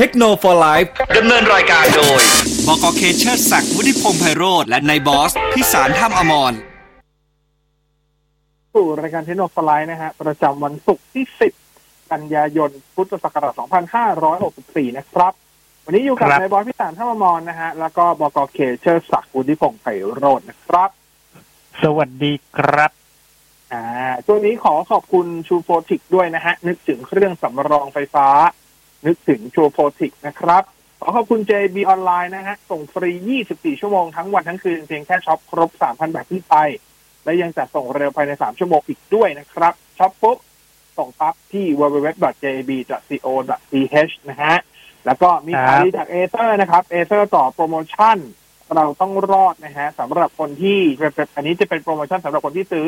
เทคโนโลยีดำเนินรายการโดย บกเคเชอร์ศักดิ์วุฒิพงษ์ไพโรธและนายบอส พิสารท่ามอมรสู่รายการเทคโนโลยีนะฮะ ประจำวันศุกร์ที่ 10 กันยายน พุทธศักราช 2564 นะครับ วันนี้อยู่กับครับนายบอส พิสารท่ามอมรนะฮะ แล้วก็บกเคเชอร์ศักดิ์วุฒิพงษ์ไพโรจน์นะครับ สวัสดีครับอ่าช่วงนี้ขอขอบคุณชูโฟติกด้วยนะฮะ นึกถึงเครื่องสำรองไฟฟ้า นึกถึงชูโฟติกนะครับ ขอขอบคุณ JB ออนไลน์นะฮะ ส่งฟรี 24 ชั่วโมงทั้งวันทั้งคืน เพียงแค่ช็อปครบ 3,000 บาทขึ้นไป และยังจัดส่งเร็วภายใน 3 ชั่วโมงอีกด้วยนะครับช็อปปุ๊บส่งปั๊บที่ www.jib.co.th นะฮะ แล้วก็มีครับขายจากเอเ e อร์นะครับเอเ e อร์ต่อโปรโมชั่น เราต้องรอดนะฮะสำหรับคนที่เป็นอันนี้จะเป็นโปรโมชั่นสำหรับคนที่ซื้อ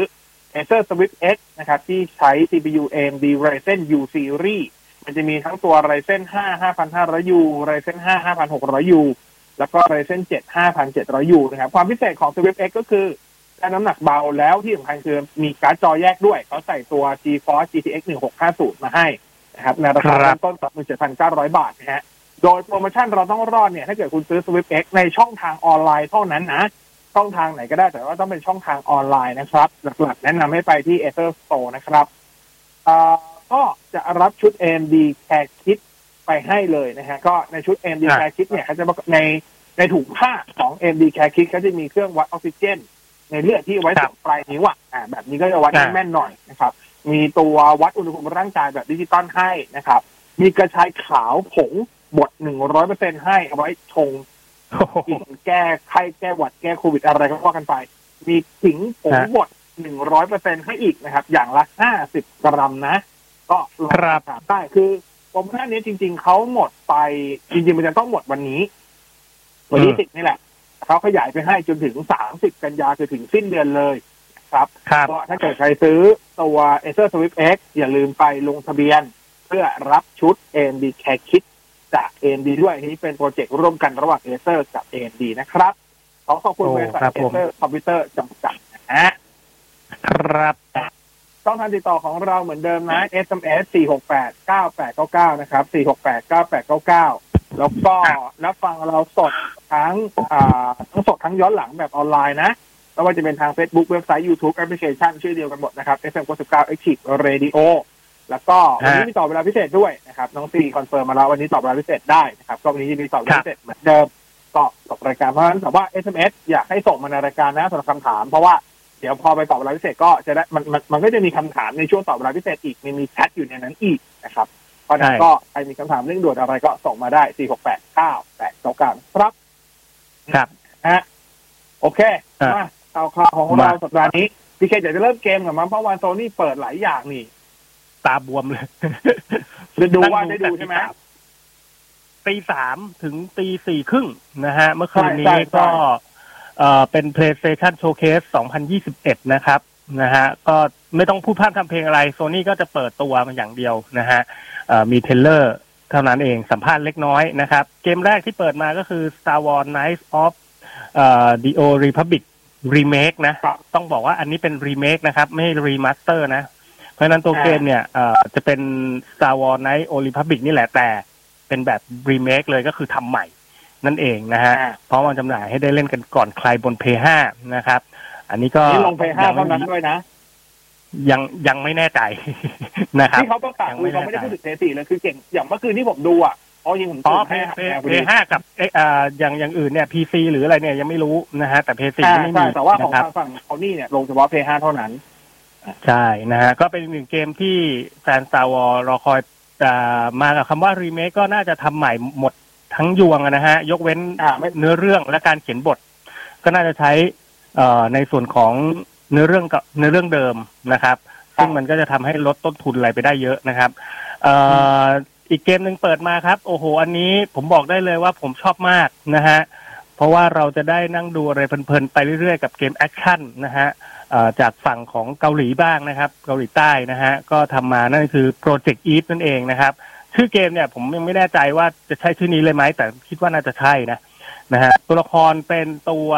Acer Swift X นะครับ ที่ใช้ CPU AMD Ryzen U Series มันจะมีทั้งตัว Ryzen 5 5500U Ryzen 5 5600U แล้วก็ Ryzen 7 5700U นะครับ ความพิเศษของ Swift X ก็คือได้น้ำหนักเบาแล้วที่สำคัญคือมีการ์ดจอแยกด้วย เขาใส่ตัว GeForce GTX 1650 มาให้นะครับในราคาครับเริ่มต้น 27,900 บาทนะฮะโดยโปรโมชั่นเราต้องรอดเนี่ย ถ้าเกิดคุณซื้อ Swift X ในช่องทางออนไลน์เท่านั้นนะ ช่องทางไหนก็ได้แต่ว่าต้องเป็นช่องทางออนไลน์นะครับ หลักๆ แนะนำให้ไปที่ Acer Store นะครับอ่า ก็จะรับชุด AMD Care Kit ไปให้เลยนะฮะ ก็ในชุด AMD อะ Care Kit เนี่ยเขาจะบอกในในถุงผ้าของ AMD Care Kit เขาจะมีเครื่องวัดออกซิเจน ในเลือดที่ไว้ครัตรบงปลายนิ้วอะอ่าแบบนี้ก็จะวัดได้อะแม่นหน่อยนะครับ มีตัววัดอุณหภูมิร่างกายแบบดิจิตอลให้นะครับ มีกระชายขาวผงบดหนึ่งร้อยเปอร์เซ็นให้เอาไว้ชงโอ้โหกินแก้ไข้แก้หวัดแก้โควิดอะไรก็ว่ากันไป มีขิงผงฮะบดหนึ่งร้อยเปอร์เซ็นให้อีกนะครับ อย่างละห้าสิบกรัมนะ ก็ลองครับถามได้คือโปรโมชั่นนี้จริง ๆเขาหมดไปจริง ๆ มันจะต้องหมดวันนี้ วันที่สิบนี่แหละเขาขยายไปให้จนถึงสามสิบกันยาคือถึงสิ้นเดือนเลยนะครับครับก็ถ้าเกิดใครซื้อตัว Acer Swift X อย่าลืมไปลงทะเบียน เพื่อรับชุด AMD Care Kit จาก AMD ด้วยอันนี้เป็นโปรเจกต์ร่วมกันระหว่าง Acer กับ AMD นะครับขอขอบคุณโอ้บริษัทครับผม Acer Computer จำกัดนะฮะครับ ช่องทางติดต่อของเราเหมือนเดิมนะ SMS 468 9899 นะครับ 468 9899 แล้วก็รับฟังเราสดทั้งอ่าทั้งสดทั้งย้อนหลังแบบออนไลน์นะไม่ว่าจะเป็นทาง Facebook เว็บไซต์ YouTube แอปพลิเคชันชื่อเดียวกันหมดนะครับ FM 99 Active Radio แล้วก็วันนี้ฮะมีต่อเวลาพิเศษด้วยนะครับ น้องซี confirm มาแล้ววันนี้ต่อเวลาพิเศษได้นะครับ ก็วันนี้จะมีต่อเวลาพิเศษเหมือนเดิมก็ตกรายการเพราะฉะนั้นแต่ว่า SMS อยากให้ส่งมาในรายการนะสำหรับคำถามเพราะว่า เดี๋ยวพอไปตอบเวลาพิเศษก็จะได้มันมันมันก็จะมีคำถามในช่วงตอบเวลาพิเศษอีกมีมีแชทอยู่ในนั้นอีกนะครับเพราะฉะนั้นใช่ก็ใครมีคำถามเรื่องด่วนอะไรก็ส่งมาได้4 6 8 9 8 9 9ครับครับฮะโอเคอะมาข่าวข่าวของเรามาสัปดาห์นี้พี่เคอยากจะเริ่มเกมกับมันเพราะวันโซนี่เปิดหลายอย่างนี่ ตาบวมเลยจะดูว่านั่ได้งดูใช่ไหมตีสามถึงตีสี่ครึ่งนะฮะ เมื่อคืนใช่นี้ใช่ก็ เอ่อเป็น PlayStation Showcase 2021 นะครับนะฮะก็ไม่ต้องพูดพร่ำทำเพลงอะไรโซนี่ก็จะเปิดตัวมาอย่างเดียวนะฮะเอ่อมี trailer เท่านั้นเองสัมภาษณ์เล็กน้อยนะครับ เกมแรกที่เปิดมาก็คือ Star Wars Knights of เอ่อ The Old Republic Remake นะครับต้องบอกว่าอันนี้เป็นรีเมคนะครับ ไม่ remaster นะ เพราะฉะนั้นตัวเกมเนี่ยเอ่อจะเป็น Star Wars Knights Old Republic นี่แหละแต่เป็นแบบรีเมคเลยก็คือทำใหม่ นั่นเองนะฮะอ่าเพราะมันจำหน่ายให้ได้เล่นกันก่อนใครบน p 5นะครับ อันนี้ก็นี่ลงไปห้ายังเท่าไม่นั้นมีด้วยนะยังยังไม่แน่ใจนะครับที่เขาประกาศยังคืไม่อเขาไม่ได้แน่ใจพูดถึงเทสี่เลยคือเก่งอย่างเมื่อคืนที่ผมดูอะอ๋อยิงผมอ๋อตื่นเพให้เพพอเพดีห้ากับเออ่าอย่างอย่างอื่นเนี่ยพีซีหรืออะไรเนี่ยยังไม่รู้นะฮะแต่เพซีอ่าไม่ใช่มีแต่ว่าของนะครับทางฝั่งเขานี่เนี่ยลงเฉพาะเพย์ห้าเท่านั้น ใช่นะฮะก็เป็นอีกหนึ่งเกมที่แฟน Star Wars รอคอยอ่ามากับคำว่ารีเมคก็น่าจะทำใหม่หมด ทั้งยวงอะนะฮะ ยกเว้นอ่าไม่เนื้อเรื่องและการเขียนบท ก็น่าจะใช้เอ่อในส่วนของเนื้อเรื่องกับเนื้อเรื่องเดิมนะครับ ซึ่งมันก็จะทำให้ลดต้นทุนอะไรไปได้เยอะนะครับเอ่ออีกเกมหนึ่งเปิดมาครับ โอ้โห อันนี้ผมบอกได้เลยว่าผมชอบมากนะฮะเพราะว่าเราจะได้นั่งดูอะไรเพลินๆไปเรื่อยๆกับเกม action นะฮะเอ่อจากฝั่งของเกาหลีบ้างนะครับ เกาหลีใต้นะฮะก็ทำมานั่นคือ Project Eve นั่นเองนะครับ ชื่อเกมเนี่ย ผมยังไม่แน่ใจว่าจะใช่ชื่อนี้เลยไหมแต่คิดว่าน่าจะใช่นะนะฮะตัวละครเป็นตัว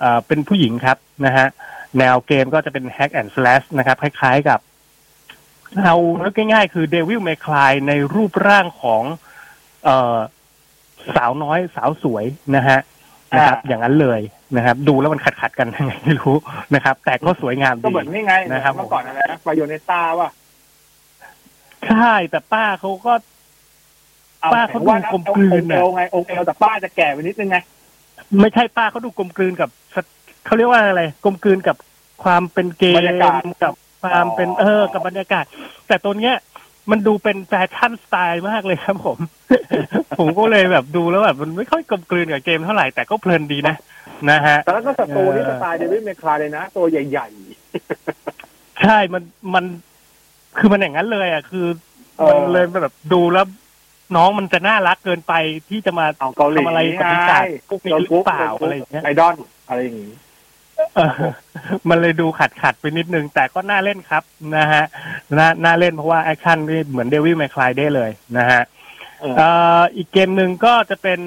เอ่อเป็นผู้หญิงครับนะฮะแนวเกมก็จะเป็น Hack and Slash นะครับ คล้ายๆกับเราเรียกง่ายๆ คือ Devil May Cry ในรูปร่างของเอ่อสาวน้อยสาวสวยนะฮะนะครับ อย่างนั้นเลยนะครับ ดูแล้วมันขัดขัดๆกันยังไงไม่รู้นะครับ แต่ก็สวยงามก็ดีเหมือนนี่ไงนะครับเมื่อก่อนอะไรนะไบโอเนต้าว่ะ ใช่แต่ป้าเขาก็เอาป้าเขาดูว่กลมกลืนองค์น่ะเอวไงองค์เอวแต่ป้าจะแก่ไปนิดนึงไงไม่ใช่ป้าเขาดูกลมกลืนกับสเขาเรียกว่าอะไรกลมกลืนกับความเป็นเกมบรรยากาศกับความเป็นอ๋อเออ กับบรรยากาศ แต่ตัวเนี้ยมันดูเป็นแฟชั่นสไตล์มากเลยครับผม ผมก็เลยแบบดูแล้วแบบมันไม่ค่อยกลมกลืนกับเกมเท่าไหร่แต่ก็เพลินดีนะนะฮะแต่แล้วก็สตูนี่เออสไตล์เดวิดเมคลาเลยนะ ตัวใหญ่ใช่มันมัน คือมันอย่างนั้นเลยอะคือเออมันเลยแบบดูแล้วน้องมันจะน่ารักเกินไปที่จะมาๆเอาเกาหลีทำอะไรกับปีศาจพวกนี้หรือเปล่าโดนอะไรอย่างเงี้ยไอดอลอะไรอย่างงี้เออมันเลยดูขัดขัดๆไปนิดนึง แต่ก็น่าเล่นครับนะฮะน่าน่าเล่นเพราะว่า action นี่เหมือน Devil May Cry ได้เลยนะฮะเออเอ่ออีกเกมหนึ่งก็จะเป็น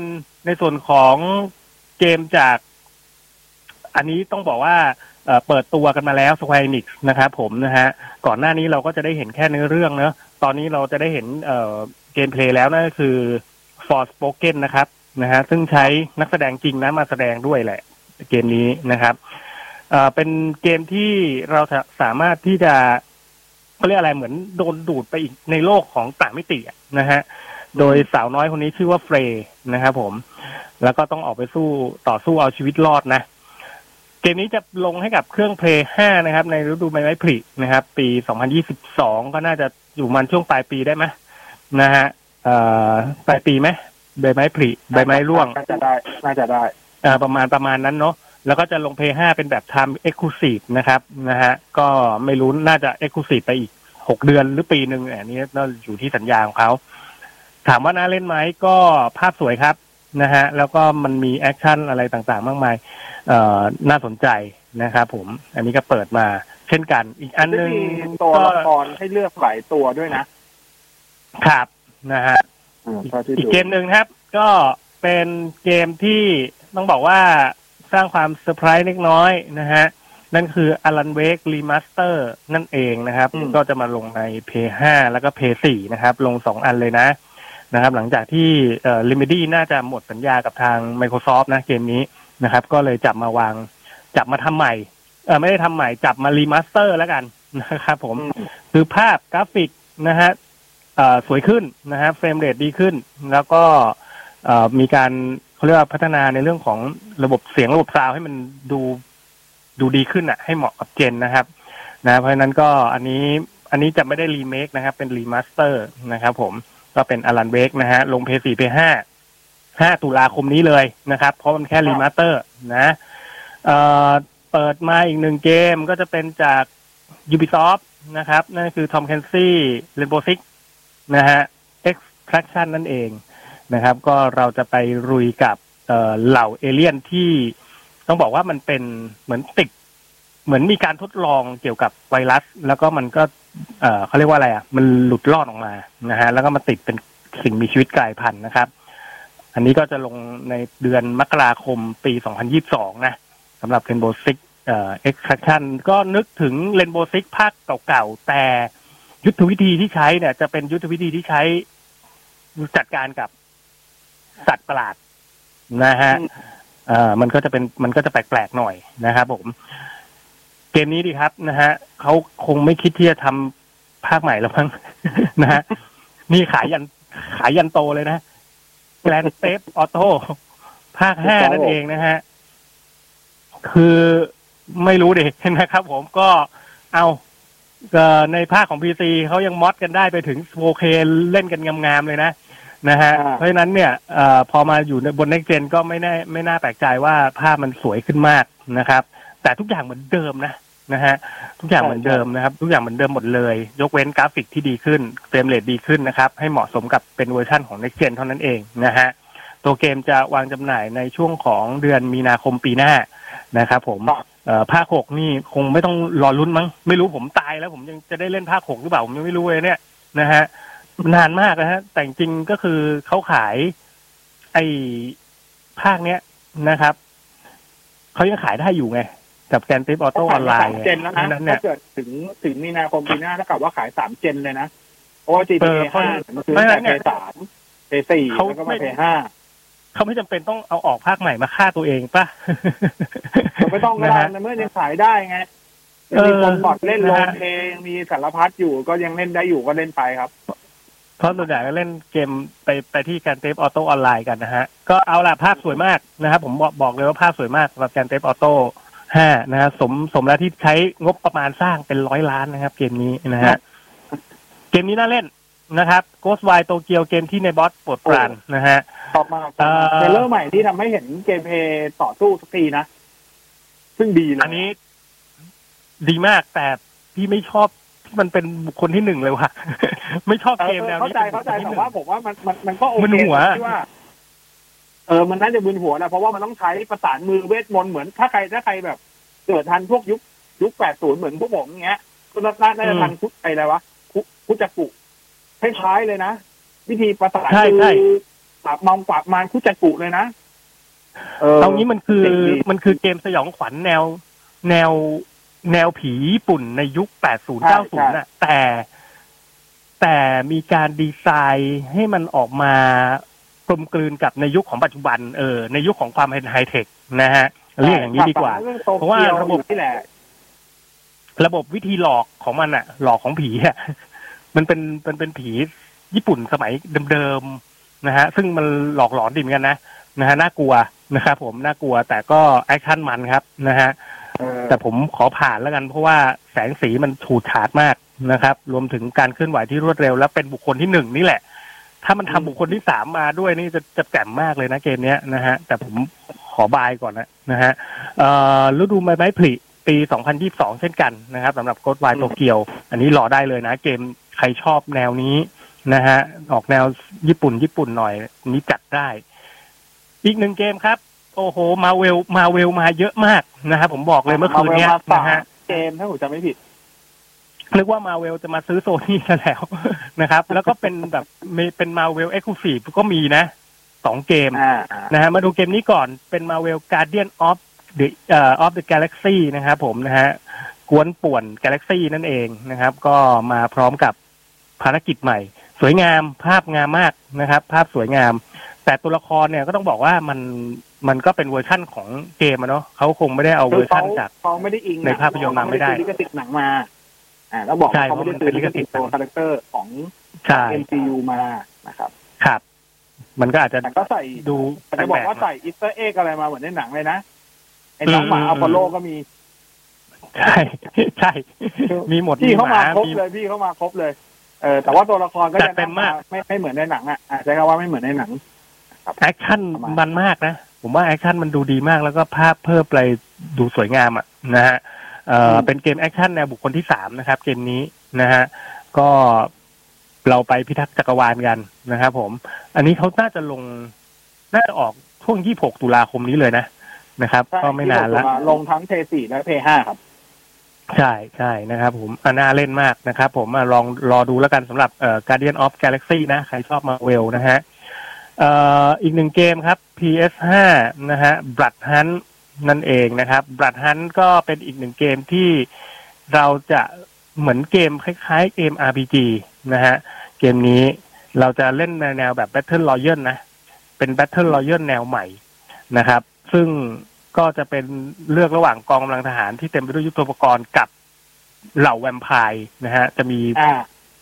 ในส่วนของเกมจาก อันนี้ต้องบอกว่า เปิดตัวกันมาแล้ว Square Enix นะครับผมนะฮะก่อนหน้านี้เราก็จะได้เห็นแค่เนื้อเรื่องเนอะตอนนี้เราจะได้เห็น gameplay แล้วนั่นก็คือ Forspoken นะครับนะฮะซึ่งใช้นักแสดงจริงนะมาแสดงด้วยแหละ เกมนี้นะครับเป็นเกมที่เราสามารถที่จะเขาเรียกอะไรเหมือนโดนดูดไปอีกในโลกของต่างมิตินะฮะโดยสาวน้อยคนนี้ชื่อว่าเฟรย์นะครับผม แล้วก็ต้องออกไปสู้ต่อสู้เอาชีวิตรอดนะ เกมนี้จะลงให้กับเครื่องเพลย์5นะครับ ในฤดูใบไม้ผลินะครับ ปี 2022 ก็น่าจะอยู่มันช่วงปลายปีได้ไหมนะฮะเอ่อปลายปีไหมใบไม้ผลิใบไม้ร่วงน่าจะได้ น่าจะได้อ่าประมาณประมาณนั้นเนาะแล้วก็จะลงเพย์5เป็นแบบ Time Exclusive นะครับนะฮะก็ไม่รู้น่าจะ Exclusive ไปอีก6เดือนหรือปีหนึ่งอันนี้น่าอยู่ที่สัญญาของเขา ถามว่าน่าเล่นไหมก็ภาพสวยครับนะฮะแล้วก็มันมีแอคชั่นอะไรต่างๆ มากมายเอ่อ น่าสนใจนะครับผม อันนี้ก็เปิดมาเช่นกัน อีกอันหจะนึ่งมีตัวก็ละครให้เลือกหลายตัวด้วยนะ ครับนะฮะอืมเท่าที่อีกดูเกมหนึ่งครับ ก็เป็นเกมที่ต้องบอกว่าสร้างความเซอร์ไพรส์เล็กน้อยนะฮะ นั่นคือ Alan Wake Remaster นั่นเองนะครับ ก็จะมาลงใน P5 แล้วก็ P4 นะครับ ลงสองอันเลยนะนะครับ หลังจากที่เอ่อ Remedy น่าจะหมดสัญญากับทาง Microsoft นะเกมนี้ นะครับ ก็เลยจับมาวาง จับมาทำใหม่เออไม่ได้ทำใหม่จับมา remaster แล้วกันนะครับผมอืมคือภาพกราฟิกนะฮะเอ่อสวยขึ้นนะฮะ frame rate ดีขึ้น แล้วก็เอ่อมีการเขาเรียกว่าพัฒนาในเรื่องของระบบเสียงระบบ sound ให้มันดูดูดีขึ้นอะ ให้เหมาะกับ gen นะครับ นะเพราะฉะนั้นก็อันนี้อันนี้จะไม่ได้รีเมคนะครับ เป็น remaster นะครับผมก็เป็น Alan Wake นะฮะลงเพย์สี่เพย์ห้า ห้าตุลาคมนี้เลยนะครับ เพราะมันแค่ remasterนะเอ่อเปิดมาอีกหนึ่งเกมก็จะเป็นจาก Ubisoft นะครับ นั่นคือ Tom Clancy Rainbow Six นะฮะ Extraction นั่นเองนะครับ ก็เราจะไปรุยกับเอ่อเหล่าเอเลี่ยนที่ต้องบอกว่ามันเป็นเหมือนติดเหมือนมีการทดลองเกี่ยวกับไวรัส แล้วก็มันก็เอ่อเขาเรียกว่าอะไรอะ มันหลุดรอดออกมานะฮะแล้วก็มาติดเป็นสิ่งมีชีวิตกลายพันธุ์นะครับ อันนี้ก็จะลงในเดือนมกราคมปี 2022 นะสำหรับ Rainbow Six เอ่อ Extraction ก็นึกถึง Rainbow Six ภาคเก่าๆ แต่ยุทธวิธีที่ใช้เนี่ย จะเป็นยุทธวิธีที่ใช้จัดการกับสัตว์ประหลาดนะฮะเอ่อมันก็จะเป็นมันก็จะแปลกๆหน่อยนะครับผม เกมนี้ดีครับนะฮะเขาคงไม่คิดที่จะทำภาคใหม่แล้วมั้งนะฮะนี่ขายยันขายยันโตเลยนะ Grand Theft Auto ภาคห้านั่นเองนะฮะ คือไม่รู้ดินะครับผมก็เอาเอ่อในภาคของ PC เขายัง mod กันได้ไปถึง 4K เล่นกันงามๆเลยนะนะฮะอ่าเพราะฉะนั้นเนี่ยเอ่อพอมาอยู่ในบน next gen ก็ไม่แน่ไม่น่าแปลกใจว่าภาพมันสวยขึ้นมากนะครับ แต่ทุกอย่างเหมือนเดิมนะ นะฮะทุกอย่างเหมือนเดิมนะครับ ทุกอย่างเหมือนเดิมหมดเลย ยกเว้นกราฟิกที่ดีขึ้น frame rate ดีขึ้นนะครับ ให้เหมาะสมกับเป็นเวอร์ชั่นของ next gen เท่านั้นเองนะฮะตัวเกมจะวางจำหน่ายในช่วงของเดือนมีนาคมปีหน้านะครับผมครับเอ่อภาคหกนี่คงไม่ต้องรอลุ้นมั้ง ไม่รู้ผมตายแล้วผมยังจะได้เล่นภาคหกหรือเปล่า ผมยังไม่รู้เลยเนี่ยนะฮะนานมากนะฮะ แต่จริงๆก็คือเขาขาย ไอ้ภาคเนี้ยนะครับเขายังขายได้อยู่ไง กับแกนติฟออโต้ออนไลน์สามเจนแล้วนะนั้นเนี่ถ้ายเกิดถึงถึงมีนาคมปีหน้าเท่ากับว่าขายสามเจนเลยนะเพราะว่าเอ GTA อเพราะห้ามันคือเพราะฉะนั้แต่นเนี่เพยย์สาม P4 แล้วก็มา P5 เขาไม่จำเป็นต้องเอาออกภาคใหม่มาฆ่าตัวเองปะไม่ต้องก็นะได้ฮะนะเมื่อยังขายได้ไงเออมีคนบอดเล่นลงนะฮะเพลงมีสารพัดอยู่ก็ยังเล่นได้อยู่ก็เล่นไปครับ เพราะส่วนใหญ่ก็เล่นเกมไปไปที่ Grand Theft Auto Online กันนะฮะ ก็เอาละภาพสวยมากนะครับผมบอกบอกเลยว่าภาพสวยมากสำหรับ Grand Theft Auto ห้านะฮะสมสมแล้วที่ใช้งบประมาณสร้างเป็นร้อยล้านนะครับ เกมนี้นะฮะเกมนี้น่าเล่นนะครับ Ghost Wire โตเกียวเกมที่นายบอสโปรดปรานนะฮะชอบมากเอ่อเทรลเลอร์ใหม่ที่ทำให้เห็น gameplay ต่อสู้สักทีนะ ซึ่งดีเลยอันนี้ ดีมากแต่พี่ไม่ชอบที่มันเป็นบุคคลที่หนึ่งเลยว่ะ ไม่ชอบเออเกมแนวเข้านี้ใจป็นบุเข้าคคใจลที่หแต่นึ่งว่าผมว่ามันมันมันก็โอมึนเคหัวที่ว่า เออมันน่าจะมึนหัวนะเพราะว่ามันต้องใช้ประสานมือเวทมนต์เหมือนถ้าใครถ้าใครแบบเกิดทันพวกยุคยุคแปดศูนย์เหมือนพวกผมอย่างเงี้ยก็น่าน่าจะทันคุไอะไรวะคุคุจักกุคล้ายๆเลยนะวิธีประสานใช่มืใช่ปราบมองปราบมารคุจักกุเลยนะเออเอางี้มันคือเจ๋งดีมันคือเกมสยองขวัญแนว แนวแนวผีญี่ปุ่นในยุค 80 90 น่ะ แต่แต่มีการดีไซน์ให้มันออกมาก ลมกลืนกับในยุคของปัจจุบันเออในยุคของความเป็นไฮเทคนะฮะเรียกอย่างนี้ดีกว่าเรื่องโตเพราะว่าเกียวระบบอยู่ที่แหละระบบวิธีหลอกของมันอะหลอกของผีอะมันเป็นมันเป็นผีญี่ปุ่นสมัยเดิมๆนะฮะ ซึ่งมันหลอกหลอนดีเหมือนกันนะนะฮะน่ากลัวนะครับผมน่ากลัวแต่ก็แอคชั่นมันครับนะฮะเออแต่ผมขอผ่านแล้วกันเพราะว่าแสงสีมันฉูดฉาดมากนะครับ รวมถึงการเคลื่อนไหวที่รวดเร็วและเป็นบุคคลที่หนึ่งนี่แหละ ถ้ามันทำบุคคลที่สามมาด้วยนี่จะจะแจ่มมากเลยนะเกมเนี้ยนะฮะ แต่ผมขอบายก่อนนะนะฮะเอ่อฤดูใบไม้ผลิปี 2022 เช่นกันนะครับสำหรับ Ghostwire Tokyo อันนี้รอได้เลยนะ เกมใครชอบแนวนี้นะฮะ ออกแนวญี่ปุ่น ญี่ปุ่นหน่อยนี้จัดได้ อีกหนึ่งเกมครับ โอ้โห Marvel Marvel มาเยอะมากนะครับผมบอกเลยเมื่อคืนเนี้ยนะฮะเกมถ้าผมจำไม่ผิด นึกว่ามาเวลจะมาซื้อโซนี่ซะแล้วนะครับ แล้วก็เป็นแบบมีเป็น Marvel exclusive ก็มีนะสองเกมอ่าอ่านะฮะมาดูเกมนี้ก่อนเป็น Marvel Guardians of the เอ่อ of the Galaxy นะครับผมนะฮะก๊วนป่วนกาแล็กซี่นั่นเองนะครับ ก็มาพร้อมกับภารกิจใหม่ สวยงามภาพงามมากนะครับ ภาพสวยงาม แต่ตัวละครเนี่ยก็ต้องบอกว่ามันมันก็เป็นเวอร์ชั่นของเกมอะเนาะเขาคงไม่ได้เอาเวอร์ชันจากเขาไม่ได้อิงในภาพยนตร์มาไม่ได้เขซื้อลิขสิทธิ์หนังมา อ่าแล้วบอกใช่ว่าเขาไม่ได้ซื้อลิขสิทธิ์เพราะตัวมัน character ของใช่ MCU มานะครับครับ มันก็อาจจะแต่ก็ใส่ดูแต่จะบอกว่าแปลกๆใส่ Easter egg อะไรมาเหมือนในหนังเลยนะไอ้น้องหมาอืมอพอลโลก็มี ใช่ใช่ มีหมดพี่เข้าหมาครบมีเลยพี่เข้ามาครบเลยเออแต่ว่าตัวละครก็จัยัดงเต็มมากไม่ไม่เหมือนในหนังอะอะใช้คำว่าไม่เหมือนในหนังแอคชั่นประมาณมันมากนะ ผมว่าแอคชั่นมันดูดีมากแล้วก็ภาพเพิ่มไปดูสวยงามอะนะฮะ เอ่ออเป็นเกมแอคชั่นแนวบุคคลที่สามนะครับ เกมนี้นะฮะก็เราไปพิทักษ์จักรวาลกันนะครับผม อันนี้เขาน่าจะลงน่าจะออกช่วง 26 ตุลาคมนี้เลยนะนะครับใช่ก็ไม่นานละที่บอกลงทั้ง P4 และ P5 ครับ ใช่ใช่นะครับผมอะน่าเล่นมากนะครับผมอะลองรอดูแล้วกันสำหรับเอ่อ Guardian of Galaxy นะ ใครชอบมาเวลนะฮะเอ่ออีกหนึ่งเกมครับ PS5 นะฮะ Blood Hunt นั่นเองนะครับ Blood Hunt ก็เป็นอีกหนึ่งเกมที่เราจะเหมือนเกมคล้ายๆเกม RPG นะฮะ เกมนี้เราจะเล่นในแนวแบบ Battle Royale นะ เป็น Battle Royale แนวใหม่นะครับ ซึ่งก็จะเป็นเลือกระหว่างกองกำลังทหารที่เต็มไปด้วยยุทโธปกรณ์กับเหล่าแวมไพร์นะฮะ จะมี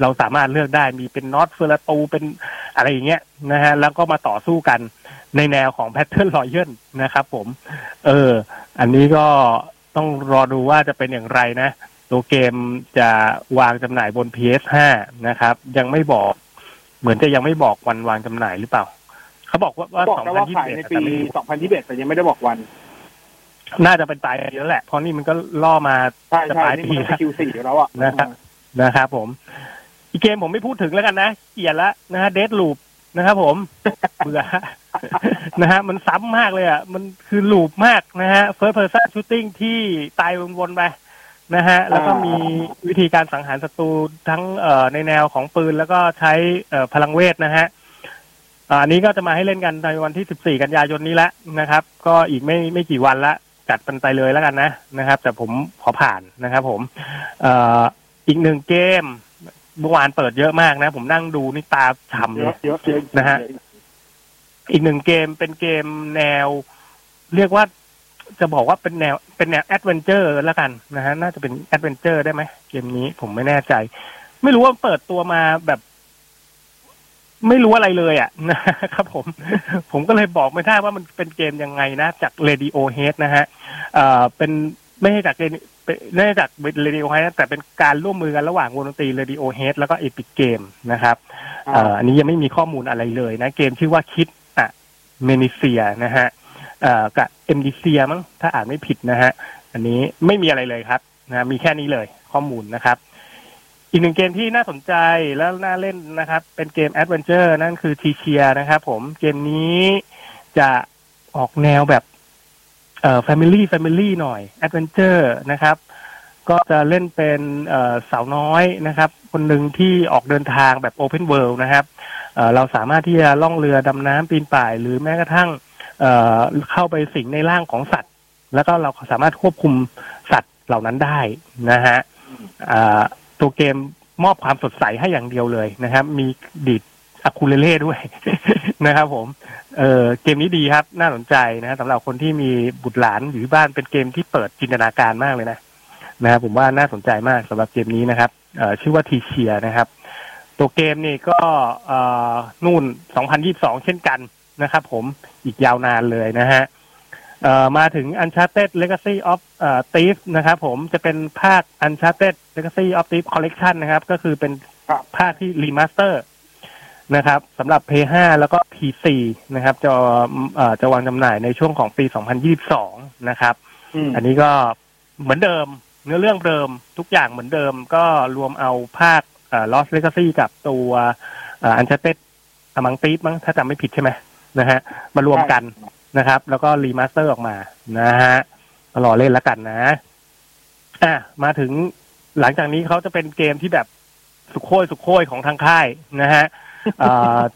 เราสามารถเลือกได้มีเป็น Nosferatu เป็นอะไรอย่างเงี้ยนะฮะแล้วก็มาต่อสู้กันในแนวของ Battle Royale นะครับผม เออ อันนี้ก็ต้องรอดูว่าจะเป็นอย่างไรนะ ตัวเกมจะวางจำหน่ายบน PS5 นะครับ ยังไม่บอก เหมือนจะยังไม่บอกวันวางจำหน่ายหรือเปล่า เขาบอกว่าว่าบอกแต่ว่าขายในปี2021แต่ไม่2021 แต่ยังไม่ได้บอกวัน น่าจะเป็นปลายปีแล้วแหละ เพราะนี่มันก็ล่อมาใช่จะใช่ปลายนี่ปีมันแล้วเป็น Q4 อยู่แล้วอะนะครับนะครับผม อีกเกมผมไม่พูดถึงแล้วกันนะเกลียดละนะฮะเดดลูปนะครับผมเบื่อนะฮะมันซ้ำมากเลยอะ มันคือลูปมากนะฮะ first person shooting ที่ตายวนๆไปนะฮะ แล้วก็มีวิธีการสังหารศัตรูทั้งเอ่อในแนวของปืนแล้วก็ใช้เอ่อพลังเวทนะฮะอันนี้ก็จะมาให้เล่นกันในวันที่ 14 กันยายนนี้ละนะครับ ก็อีกไม่ไม่กี่วันละจัดมันไปเลยแล้วกันนะนะครับ แต่ผมขอผ่านนะครับผมเอ่ออีกหนึ่งเกม เมื่อวานเปิดเยอะมากนะ ผมนั่งดูนี่ตาฉ่ำเยเลอะยเยอะเยอะนะฮะอีกหนึ่งเกมเป็นเกมแนว เรียกว่าจะบอกว่าเป็นแนวเป็นแนว adventure แล้วกันนะฮะน่าจะเป็น adventure ได้ไหมเกมนี้ผมไม่แน่ใจ ไม่รู้ว่าเปิดตัวมาแบบ ไม่รู้อะไรเลยอะนะครับผม ผมก็เลยบอกไม่ได้ว่ามันเป็นเกมยังไงนะ จาก Radiohead นะฮะเอ่อเป็น ไม่ใช่จาก Radi- เป็นไม่ใช่จาก Radiohead นะแต่เป็นการร่วมมือกันระหว่างวงดนตรี Radiohead แล้วก็ Epic Game นะครับเอ่ออันนี้ยังไม่มีข้อมูลอะไรเลยนะ เกมชื่อว่า Kid A Mnesia นะฮะเอ่อกับ Mnesia มั้งถ้าอ่านไม่ผิดนะฮะ อันนี้ไม่มีอะไรเลยครับนะมีแค่นี้เลยข้อมูลนะครับ อีกหนึ่งเกมที่น่าสนใจแล้วน่าเล่นนะครับ เป็นเกม adventure นั่นคือ Tchia นะครับผมเกมนี้จะออกแนวแบบ เอ่อ family family หน่อย adventure นะครับ ก็จะเล่นเป็นเอ่อสาวน้อยนะครับ คนหนึ่งที่ออกเดินทางแบบ open world นะครับเอ่อเราสามารถที่จะล่องเรือดำน้ำปีนป่าย หรือแม้กระทั่งเอ่อเข้าไปสิงในร่างของสัตว์ แล้วก็เราสามารถควบคุมสัตว์เหล่านั้นได้นะฮะอ่าตัวเกมมอบความสดใสให้อย่างเดียวเลยนะครับ มีดีด อูคูเลเล่ด้วยนะครับ ผม เออเกมนี้ดีครับ น่าสนใจนะสำหรับคนที่มีบุตรหลานอยู่ที่บ้านเป็นเกมที่เปิดจินตนาการมากเลยนะนะครับผมว่าน่าสนใจมากสำหรับเกมนี้นะครับเอ่อชื่อว่า Tchia นะครับ ตัวเกมนี่ก็เอ่อนู่น 2022 เช่นกันนะครับ ผมอีกยาวนานเลยนะฮะเอ่อมาถึง Uncharted Legacy of เอ่อ Thief นะครับผมจะเป็นภาค Uncharted Legacy of Thieves Collection นะครับ ก็คือเป็นภาคที่ remaster นะครับสำหรับ PS5 แล้วก็ PC นะครับ จะเอ่อจะวางจำหน่ายในช่วงของปี 2022 นะครับอืมอันนี้ก็เหมือนเดิม เนื้อเรื่องเดิมทุกอย่างเหมือนเดิม ก็รวมเอาภาคเอ่อ Lost Legacy กับตัวอันเช r เต็ดอมังตีฟมั้งถ้าจำไม่ผิดใช่ไหมนะฮะ มารวมกันนะครับ แล้วก็ remaster ออกมานะฮะรอเล่นแล้วกันนะอะมาถึงหลังจากนี้เขาจะเป็นเกมที่แบบすごい すごいของทางค่ายนะฮะเอ่อ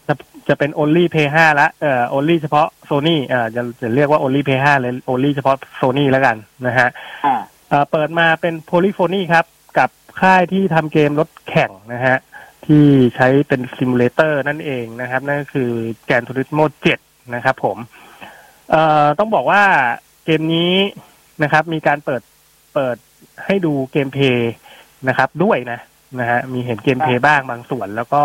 จะจะเป็น only play 5ละเอ่อ only เฉพาะ Sony เอ่อจะจะเรียกว่า only play 5เลย only เฉพาะ Sony แล้วกันนะฮะอ่าเอ่อเปิดมาเป็น Polyphony ครับกับค่ายที่ทำเกมรถแข่งนะฮะที่ใช้เป็น simulator นั่นเองนะครับ นั่นก็คือ Gran Turismo 7นะครับผม เอ่อต้องบอกว่าเกมนี้นะครับ มีการเปิดเปิดให้ดู gameplayนะครับ ด้วยนะนะฮะมีเห็นเกมเพลย์บ้างบางส่วนแล้วก็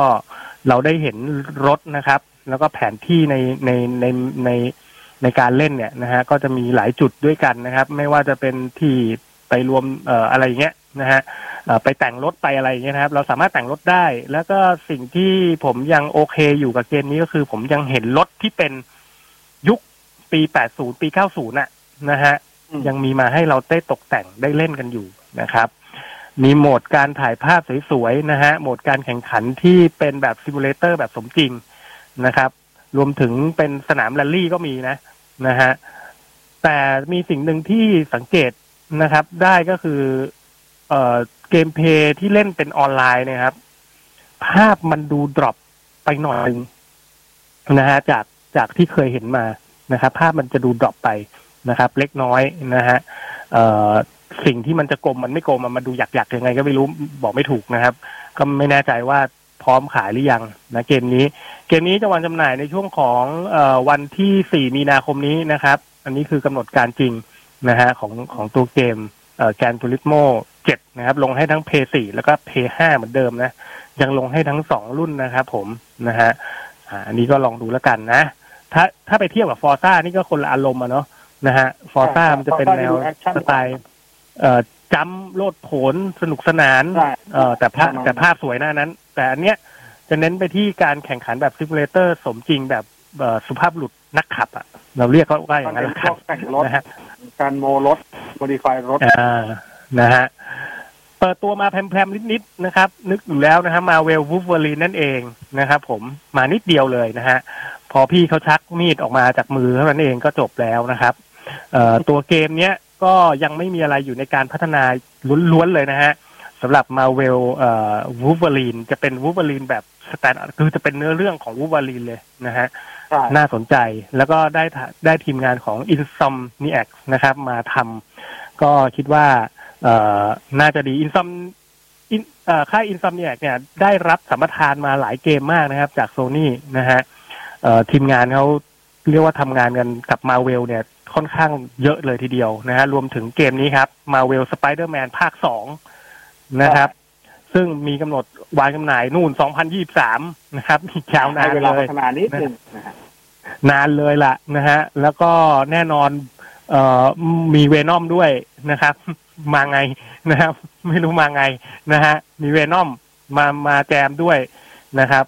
เราได้เห็นรถนะครับ แล้วก็แผนที่ในในในในในการเล่นเนี่ยนะฮะก็จะมีหลายจุดด้วยกันนะครับ ไม่ว่าจะเป็นที่ไปรวมเอ่ออะไรอย่างเงี้ยนะฮะเอ่อไปแต่งรถไปอะไรอย่างเงี้ยนะครับ เราสามารถแต่งรถได้ แล้วก็สิ่งที่ผมยังโอเคอยู่กับเกมนี้ก็คือ ผมยังเห็นรถที่เป็นยุคปี 80 ปี 90 น่ะนะฮะอืมยังมีมาให้เราได้ตกแต่งได้เล่นกันอยู่นะครับ มีโหมดการถ่ายภาพสวยๆนะฮะโหมดการแข่งขันที่เป็นแบบ simulator แบบสมจริงนะครับ รวมถึงเป็นสนามแรลลี่ก็มีนะนะฮะแต่มีสิ่งหนึ่งที่สังเกตนะครับ ได้ก็คือเอ่อ gameplay ที่เล่นเป็นออนไลน์นะครับ ภาพมันดู drop ไปหน่อยนึงนะฮะจากจากที่เคยเห็นมานะครับ ภาพมันจะดูดรอปไปนะครับ เล็กน้อยนะฮะเอ่อ สิ่งที่มันจะกลมมันไม่กลมอะมันดูหยักๆยังไง ก็ไม่รู้บอกไม่ถูกนะครับ ก็ไม่แน่ใจว่าพร้อมขายหรือยังนะเกมนี้ เกมนี้จะวางจำหน่ายในช่วงของเออวันที่ 4 มีนาคมนี้นะครับ อันนี้คือกำหนดการจริงนะฮะของของตัวเกมเอ่อแกนทูริสโม7นะครับ ลงให้ทั้ง p 4แล้วก็ p 5เหมือนเดิมนะ ยังลงให้ทั้งสองรุ่นนะครับผมนะฮะอ่าอันนี้ก็ลองดูแล้วกันนะ ถ้าถ้าไปเทียบกับ Forza นี่ก็คนละอารมณ์อะเนาะนะฮะ Forza มันจะเป็นแนว Forza ดู action สไตล์เอ่อ jump โลดโผนสนุกสนานใช่เอ่อแต่ภาพแน่นอนแต่ภาพสวยหน้านั้น แต่อันเนี้ยจะเน้นไปที่การแข่งขันแบบ simulator สมจริงแบบเอ่อสุภาพบุรุษนักขับอะ เราเรียกเขาว่าอย่างนั้นแล้วก็พวกนักแต่งรถนะฮะการโมรถ modify รถอ่านะฮะเปิดตัวมาแพลมๆนิดๆนะครับ นึกอยู่แล้วนะฮะ Marvel Wolverine นั่นเองนะครับผมมานิดเดียวเลยนะฮะพอพี่เขาชักมีดออกมาจากมือเท่านั้นเองก็จบแล้วนะครับ เอ่อตัวเกมเนี้ย ก็ยังไม่มีอะไรอยู่ในการพัฒนาล้วนๆเลยนะฮะสำหรับมาเวลเอ่อวูฟเวอรีนจะเป็นวูฟเวอรีนแบบ stand คือจะเป็นเนื้อเรื่องของวูฟเวอรีนเลยนะฮะใช่น่าสนใจแล้วก็ได้ทะได้ทีมงานของ Insomniac นะครับ มาทำก็คิดว่าเอ่อน่าจะดี Insom In เอ่อค่าย Insomniac เนี่ยได้รับสัมปทานมาหลายเกมมากนะครับ จากโซนี่นะฮะเอ่อทีมงานเขาเรียกว่าทำงานกันกับมาเวลเนี่ย ค่อนข้างเยอะเลยทีเดียวนะฮะรวมถึงเกมนี้ครับ Marvel Spider-Man ภาคสองนะครับ ซึ่งมีกำหนดวางจำหน่ายนู่น 2023 นะครับอีกยาวนาให้เวลาพัฒนานิดนึงนะฮะนานเลยล่ะนะฮะ แล้วก็แน่นอนเอ่อมี Venom ด้วยนะครับ มาไงนะครับ ไม่รู้มาไงนะฮะ มี Venom มามาแจมด้วยนะครับ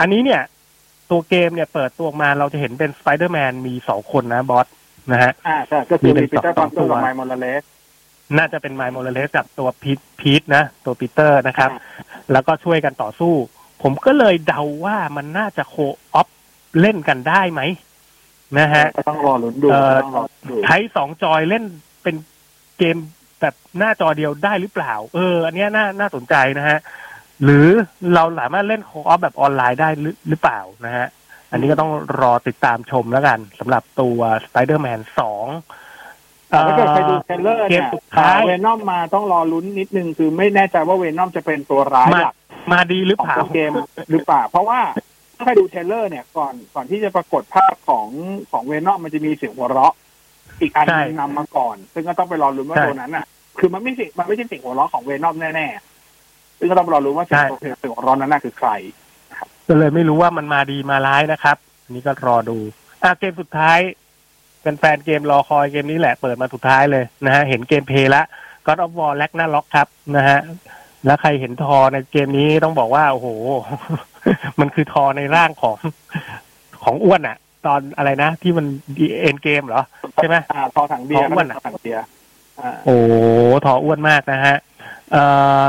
อันนี้เนี่ย ตัวเกมเนี่ยเปิดตัวออกมาเราจะเห็นเป็นสไปเดอร์แมนมีสองคนนะบอส นะฮะอ่าใช่ก็คือมีเป็น มีปีเตอร์ ปาร์คเกอร์ สองตัวร์กับ Miles Morales น่าจะเป็น Miles Morales กับตัว Pete Pete นะ ตัวปีเตอร์นะครับ แล้วก็ช่วยกันต่อสู้ ผมก็เลยเดาว่ามันน่าจะ co-op เล่นกันได้ไหมนะฮะก็ต้องรอลุ้นดูเอ่อต้องรอลุ้นดูใช้สองจอยเล่นเป็นเกมแบบหน้าจอเดียวได้หรือเปล่า เออ อันเนี้ยน่าน่าสนใจนะฮะ หรือเราสามารถเล่น co-op แบบออนไลน์ได้หรือหรือเปล่านะฮะ อันนี้ก็ต้องรอติดตามชมแล้วกันสำหรับตัว Spider-Man 2แต่ถ้าเกิดใครดู trailer เกเนี่ยสุดท้ายเวนอมมาต้องรอลุ้นนิดนึง คือไม่แน่ใจว่า Venom จะเป็นตัวร้ายมาหลักมาดีหรือของเปล่าตัวเกมหรือเปล่า เพราะว่าถ้าใครดู trailer เนี่ยก่อนก่อนที่จะปรากฏภาพของของ Venom มันจะมีเสียงหัวเราะ อีกอันหนึ่งนำมาก่อน ซึ่งก็ต้องไปรอลุ้นว่าตัวนั้นอะ คือมันไม่ใช่มันไม่ใช่เสียงหัวเราะของ Venom แน่ๆซึ่งก็ต้องไปรอลุ้นว่าเสียงตัวเสียงหัวเราะนั้นน่ะคือใคร ก็เลยไม่รู้ว่ามันมาดีมาร้ายนะครับ อันนี้ก็รอดูอะเกมสุดท้ายเป็นแฟนๆเกมรอคอยเกมนี้แหละเปิดมาสุดท้ายเลยนะฮะเห็น gameplay ละ God of War แลกหน้าล็อกครับนะฮะแล้วใครเห็นทอในเกมนี้ต้องบอกว่าโอ้โห มันคือทอในร่างของของอ้วนอะตอนอะไรนะ ที่มันเอ็นเกมเหรอ ใช่ไหมอ่าทอถังเบียร์ทออ้วนอะก็เป็นทอถังเบียร์อ่าโอ้ทออ้วนมากนะฮะเอ่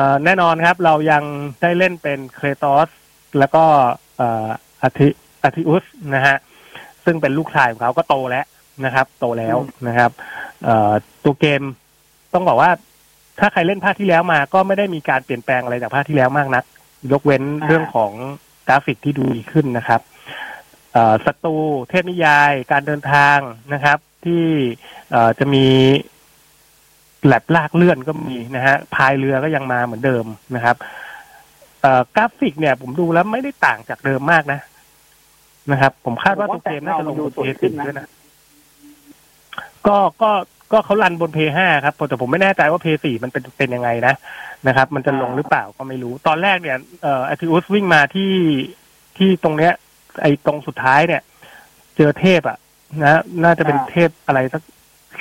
อแน่นอนครับ เรายังได้เล่นเป็นเครตอส แล้วก็เอ่ออาทิอาทิอุสนะฮะซึ่งเป็นลูกชายของเขาก็โตแล้วนะครับ โตแล้วนะครับเอ่อตัวเกมต้องบอกว่าถ้าใครเล่นภาคที่แล้วมาก็ไม่ได้มีการเปลี่ยนแปลงอะไรจากภาคที่แล้วมากนัก ยกเว้นเรื่องของกราฟิกที่ดูดีขึ้นนะครับเอ่อศัตรูเทพนิยายการเดินทางนะครับ ที่เอ่อจะมีแลบลากเลื่อนก็มีนะฮะพายเรือก็ยังมาเหมือนเดิมนะครับเอ่อ กราฟิกเนี่ย ผมดูแล้วไม่ได้ต่างจากเดิมมากนะนะครับ ผมคาดว่าตัวเกมน่าจะลงบนเพย์สิด้วยนะก็ก็ก็เขารันบนเพย์ห้าครับแต่ผมไม่แน่ใจว่าเพย์สี่มันเป็นเป็นยังไงนะนะครับ มันจะลงหรือเปล่าก็ไม่รู้ ตอนแรกเนี่ยเอ่ออาทิอุสวิ่งมาที่ที่ตรงเนี้ย ไอ้ตรงสุดท้ายเนี่ย เจอเทพอะ นะน่าจะเป็นอ่าเทพอะไรสัก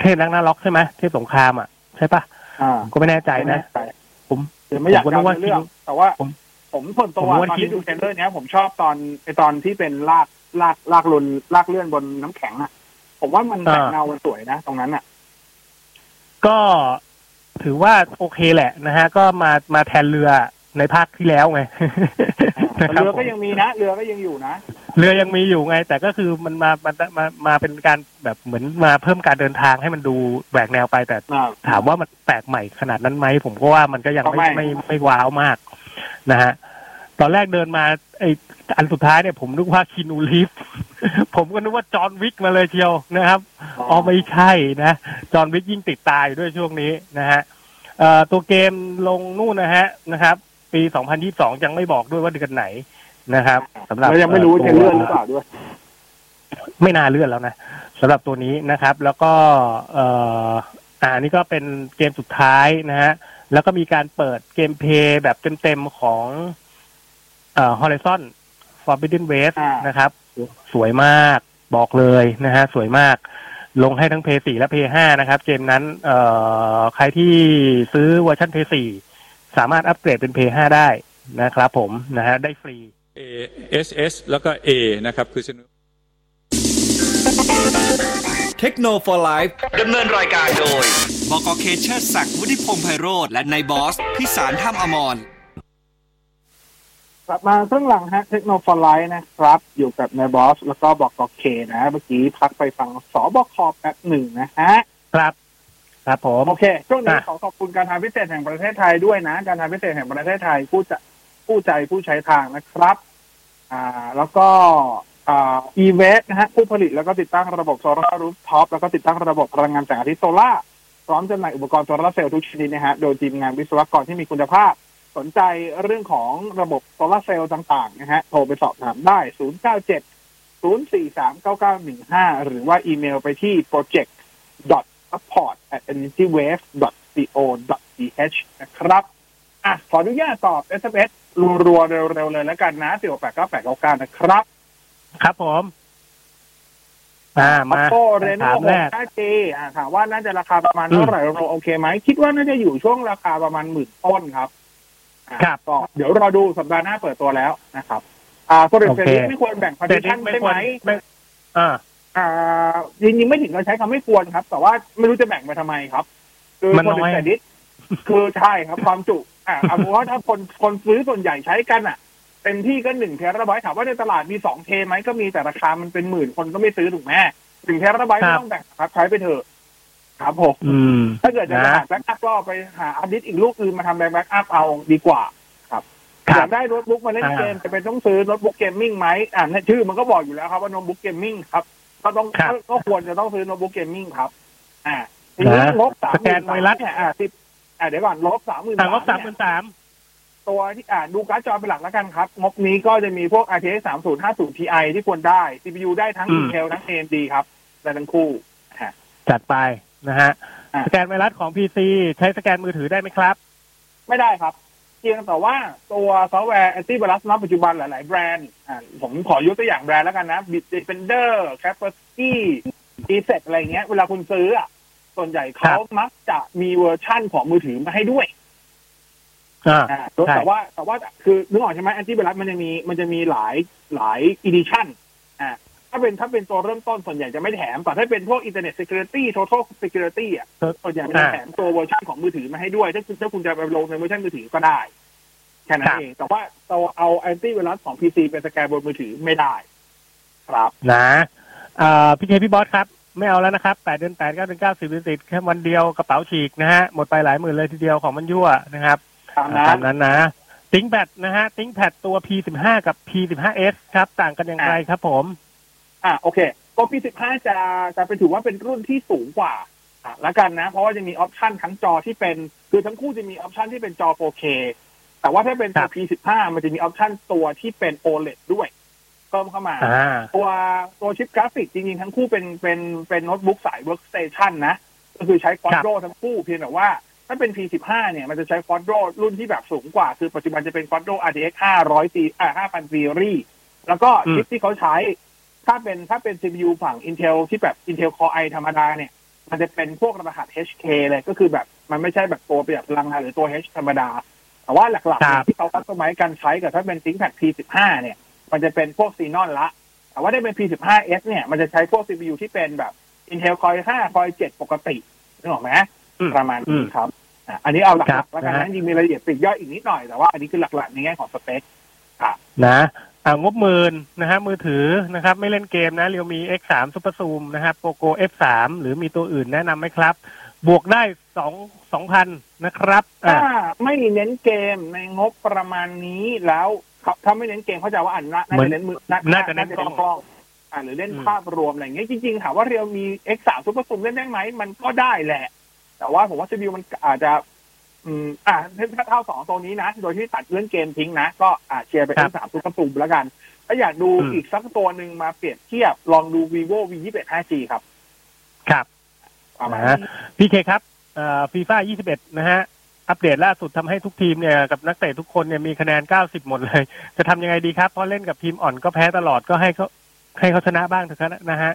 เทพนักหน้าล็อกใช่ไหมเทพสงครามอะใช่ปะอ่าผมก็ไม่แน่ใจนะผมเดี๋ยวไม่อยากผมก็นึเล่ากว่าเรื่องคิดแต่ว่า ผมผมส่วนตัวผมว่าตอนคิดที่ดูเทรลเลอร์เนี้ยผมชอบตอนไอตอนที่เป็นลากลากลากลุนลากเลื่อนบนน้ำแข็งอะ ผมว่ามันแต่งเงามันสวยนะ ตรงนั้นอะ ก็ถือว่าโอเคแหละนะฮะ ก็มามาแทนเรือในภาคที่แล้วไงแต่นะครับเรือก็ผมยังมีนะ เรือก็ยังอยู่นะ เรือยังมีอยู่ไง แต่ก็คือมันมามามามาเป็นการแบบเหมือนมาเพิ่มการเดินทางให้มันดูแหวกแนวไปแต่ อ่า ถามว่ามันแปลกใหม่ขนาดนั้นไหมผมก็ว่ามันก็ยังไม่ก็ไม่ ไม่ไม่ว้าวมาก นะฮะตอนแรกเดินมาไออันสุดท้ายเนี่ยผมนึกว่า Keanu Reeves ผมก็นึกว่า John Wick มาเลยเชียวนะครับอ๋อไม่ใช่นะ John Wick ยิ่งติดตายอยู่ด้วยช่วงนี้นะฮะเอ่อตัวเกมลงนู่นนะฮะนะครับ ปี 2022 ยังไม่บอกด้วยว่าเดือนไหนนะครับสำหรับเรายังไม่รู้ว่าตัว trailer หรือเปล่าด้วย ไม่น่าเลื่อนแล้วนะสำหรับตัวนี้นะครับ แล้วก็ เอ่ออ่านี่ก็เป็นเกมสุดท้ายนะฮะ แล้วก็มีการเปิด gameplay แบบเต็มๆของเอ่อ Horizon Forbidden West อ่านนะครับ สวยมากบอกเลยนะฮะ สวยมาก ลงให้ทั้งเพย์สี่และเพย์ห้านะครับ เกมนั้น เอ่อ ใครที่ซื้อเวอร์ชัน Play สี่สามารถอัปเกรดเป็น Play ห้าได้นะครับผมนะฮะ ได้ฟรี A S S แล้วก็ A นะครับ คือชนเทคโนโลยี Life ดำเนินรายการโดย บกเคเชอร์ศักดิ์วุฒิพงษ์ไพโรธและนายบอส พิสารถ้ำอมรกลับมาเครื่องหลังฮะเทคโนโลยีนะครับ อยู่กับนายบอส แล้วก็บอกกเคนะ เมื่อกี้พักไปฟังสปอตแป๊บหนึ่งนะฮะ ครับ ครับผม โอเค ช่วงนี้อะขอขอบคุณการทางพิเศษแห่งประเทศไทยด้วยนะ การทางพิเศษแห่งประเทศไทยผู้จะผู้ใจผู้ใช้ทางนะครับ อ่า แล้วก็อ่า e v e s นะฮะผู้ผลิตแล้วก็ติดตั้งระบบ solar rooftop แล้วก็ติดตั้งระบบพลังงานแสงอาทิตย์โซล่าร์ พร้อมจำหน่ายอุปกรณ์โซลาร์เซลล์ทุกชนิดนะฮะโดยทีมงานวิศวกรที่มีคุณภาพ สนใจเรื่องของระบบโซลาร์เซลล์ต่างๆนะฮะโทรไปสอบถามได้ 097 043 9915 หรือว่าอีเมลไปที่ project support at energywave co th นะครับอะขออนุญาตตอบ SMS รัวๆเร็วๆเลยแล้วกันนะ 4 8 9 8 9 9 นะครับ ครับผม อ่ามาโต้เรโน่ถามแรก 5G อ่าถามว่าน่าจะราคาประมาณเท่าไหร่เราโอเคไหม คิดว่าน่าจะอยู่ช่วงราคาประมาณหมื่นต้นครับอ่าครับก็เดี๋ยวรอดูสัปดาห์หน้าเปิดตัวแล้วนะครับ อ่าโซลิดโอเซเคนไม่ควรแบ่งพาร์แต่ติชัที่นไม่ใช่ควไหรมไม่อ่าอ่าจริงๆไม่ถึงกับใช้คำไม่ควรครับ แต่ว่าไม่รู้จะแบ่งไปทำไมครับ คือมันคนน้อยแต่ดิสคือใช่ครับความจุ อ่าเอาเป็นว่าถ้าคนคนซื้อส่วนใหญ่ใช้กันอะเต็มที่ก็หนึ่งเทราไบต์ถามว่าในตลาดมีสองเทไหมก็มีแต่ราคามันเป็นหมื่นคนก็ไม่ซื้อถูกไหมหนึ่งเทราไบต์ครัไม่บต้องแบ่งครับใช้ไปเถอะครับผมอืมถ้าเกิดจะนะหาแบ็กอัพก็ไปหาอัพดิสอีกลูกอื่นมาทำ backup เอาดีกว่าคอรัยาบกได้โน้ตบุ๊กมาเล่นอ่าเกมจะเป็นต้องซื้อโน้ตบุ๊ก gaming ไหมอ่านชื่อมันก็บอกอยู่แล้วครับว่าโน้ตบุ๊ก gaming ครับก็ต้องครับก็ควรจะต้องซื้อโน้ตบุ๊ก gaming ครับ อ่าทีนี้นะลบสามสแกนไวรัสเนี่ยอ่าสิบอ่าเดี๋ยวก่อนงบสามหมื่นอ่างบสามหมื่นสาม ตัวที่อ่าดูการ์ดจอเป็นหลักแล้วกันครับ งบนี้ก็จะมีพวก RTX 3050 Ti ที่ควรได้ CPU ได้ทั้ง Intel ทั้ง AMD ครับได้ทั้งคู่ฮะจัดไปนะฮะอะสแกนไวรัสของ PC ใช้สแกนมือถือได้ไหมครับ ไม่ได้ครับ เพียงแต่ว่าตัวซอฟต์แวร์แอนตี้ไวรัสณปัจจุบันหลาย ๆ แบรนด์อ่าผมขอยกตัวอย่างแบรนด์แล้วกันนะ Bitdefender Kaspersky e s e t อะไรเงี้ย เวลาคุณซื้ออะส่วนใหญ่ครัเขาบมักจะมีเวอร์ชั่นของมือถือมาให้ด้วยอ่าอ่าใช่ แต่ว่าแต่ว่าคือนึกออกใช่ไหมแอนตี้ไวรัสมันจะมีมันจะมีหลายหลาย edition อ่าถ้าเป็นถ้าเป็นตัวเริ่มต้นส่วนใหญ่จะไม่แถมแต่ถ้าเป็นพวก Internet Security Total Security อะส่วนใหญ่มันจะแถมตัวเวอร์ชันของมือถือมาให้ด้วย ถ้าคุณถ้าคุณจะไปลงในเวอร์ชันมือถือก็ได้แค่นั้นเองครับ แต่ว่าเราเอาแอนตี้ไวรัสของ PC เป็นสแกนบนมือถือไม่ได้ ครับนะอ่าพี่เคพี่บอสครับ ไม่เอาแล้วนะครับแปดเดือนแปดเก้าเดือนเก้าสิบเดือนติดแค่วันเดียวกระเป๋าฉีกนะฮะหมดไปหลายหมื่นเลยทีเดียวของมันยั่วนะครับ ตามนั้นตามนั้นนะ ThinkPad นะฮะ ThinkPad ตัว P15 กับ P15S ครับ ต่างกันอย่างไรครับผม อะโอเคตัว P15 จะจะเป็นถือว่าเป็นรุ่นที่สูงกว่าอะแล้วกันนะ เพราะว่าจะมี option ทั้งจอที่เป็น คือทั้งคู่จะมี option ที่เป็นจอ 4K แต่ว่าถ้าเป็นตัวครับ P15 มันจะมี option ตัวที่เป็น OLED ด้วยเพิ่มเข้ามาอ่าตัวตัวชิปกราฟิกจริงๆ ทั้งคู่เป็นเป็นเป็นโน้ตบุ๊กสาย workstation นะ ก็คือใช้ Quadro ทั้งคู่เพียงแต่ว่า ถ้าเป็น P15 เนี่ยมันจะใช้ Quadro รุ่นที่แบบสูงกว่า คือปัจจุบันจะเป็น Quadro RTX 500ซีอ่า5,000ซีรีส์แล้วก็อืมชิปที่เขาใช้ ถ้าเป็นถ้าเป็น CPU ฝั่ง Intel ที่แบบ Intel Core i ธรรมดาเนี่ย มันจะเป็นพวกรหัส HK เลยก็คือแบบมันไม่ใช่แบบตัวประหยัดพลังงานหรือตัว H ธรรมดา แต่ว่าหลักๆครัเนี่ยบที่เขาคัสตอมไมซ์การใช้กับถ้าเป็น ThinkPad P15 เนี่ย มันจะเป็นพวกซีนอนละ แต่ว่าได้เป็น P15S เนี่ยมันจะใช้พวก CPU ที่เป็นแบบ Intel Core 5 Core 7ปกตินึกออกไหมอืมประมาณอืนี้มครับ อะอันนี้เอาหครัลับกๆแล้วกันนะนะจริงๆมีรายละเอียดปลีกย่อยอีกนิดหน่อยแต่ว่าอันนี้คือหลักๆในแง่ของสเปคนะอ่างบหมื่นนะฮะมือถือนะครับ ไม่เล่นเกมนะเรียวมี X3 Super Zoom นะครับโปโก F3 หรือมีตัวอื่นแนะนำไหมครับ บวกได้สองสองพันนะครับถ้าอ่าไม่เน้นเกมในงบประมาณนี้แล้วครับถ้าไม่เน้นเกมเข้าใจว่าอันน่าน่าเหมือนจะเน้นมือน่าจะเน้นกล้องกล้องอ่าหรือเล่นอืมภาพรวมอะไรอย่างเงี้ยจริงๆถามว่าเรียวมี X3 Super Zoom เล่นได้ไหมมันก็ได้แหละ แต่ว่าผมว่า CPU มันอาจจะ อืม อ่าถ้าเท่าสองตัวนี้นะ โดยที่ตัดเรื่องเกมทิ้งนะ ก็อาเชียร์ไปครับ X3 Super Zoom แล้วกัน ถ้าอยากดูอืมอีกสักตัวหนึ่งมาเปรียบเทียบ ลองดู vivo v 2 1 5g ครับ ครับประมาณนะนี้พี่เคครับฟีฟ่า21นะฮะอัปเดตล่าสุดทำให้ทุกทีมเนี่ยกับนักเตะทุกคนเนี่ยมีคะแนน 90 หมดเลย จะทำยังไงดีครับเพราะเล่นกับทีมอ่อนก็แพ้ตลอดก็ให้เขาให้เขาชนะบ้างเถอะครับนะฮะ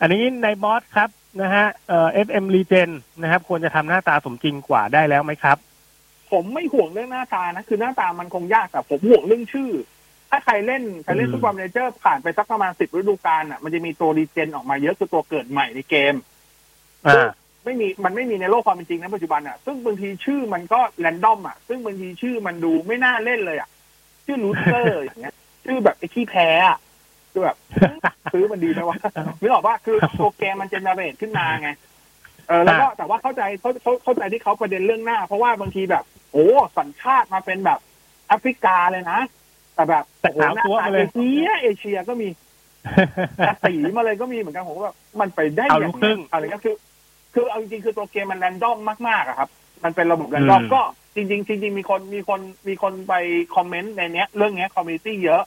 อันนี้ในบอสครับ นะฮะเอ่อ FM Regen นะครับ ควรจะทำหน้าตาสมจริงกว่าได้แล้วไหมครับ ผมไม่ห่วงเรื่องหน้าตานะ คือหน้าตามันคงยากแต่ผมห่วงเรื่องชื่อ ถ้าใครเล่นใครเล่นอืมฟุตบอลเมเจอร์ผ่านไปสักประมาณสิบฤดูกาลอะมันจะมีตัว regen ออกมาเยอะคือตัวเกิดใหม่ในเกมอ่าไม่มีมันไม่มีในโลกความเป็นจริงนะปัจจุบันอะซึ่งบางทีชื่อมันก็ random อะซึ่งบางทีชื่อมันดูไม่น่าเล่นเลยอะชื่อ Loser อย่างเงี้ยชื่อแบบไอ้ขี้แพ้อะ คือแบบซื้อมันดีไหมวะนึกออกว่าคือตัวเกมมัน generate ขึ้นมาไงเออแล้วก็แต่ว่าเข้าใจเขาเขาเข้าใจที่เขาประเด็นเรื่องหน้า เพราะว่าบางทีแบบ โอ้สัญชาติมาเป็นแบบแอฟริกาเลยนะแต่แบบแต่โอ้โหขาวตัวหน้าตามาเลยเอเชียเอเชียก็มีแต่สีมาเลยก็มีเหมือนกันผมก็แบบมันไปได้เอาอย่าลูงกครึ่งอะไรก็คือ คือเอาจริงๆคือตัวเกมมัน random มากๆอะครับ มันเป็นระบบ random อืมก็จริง ๆ จริง ๆ มีคนมีคนมีคนไป comment ในเนี้ย เรื่องเนี้ย community เยอะ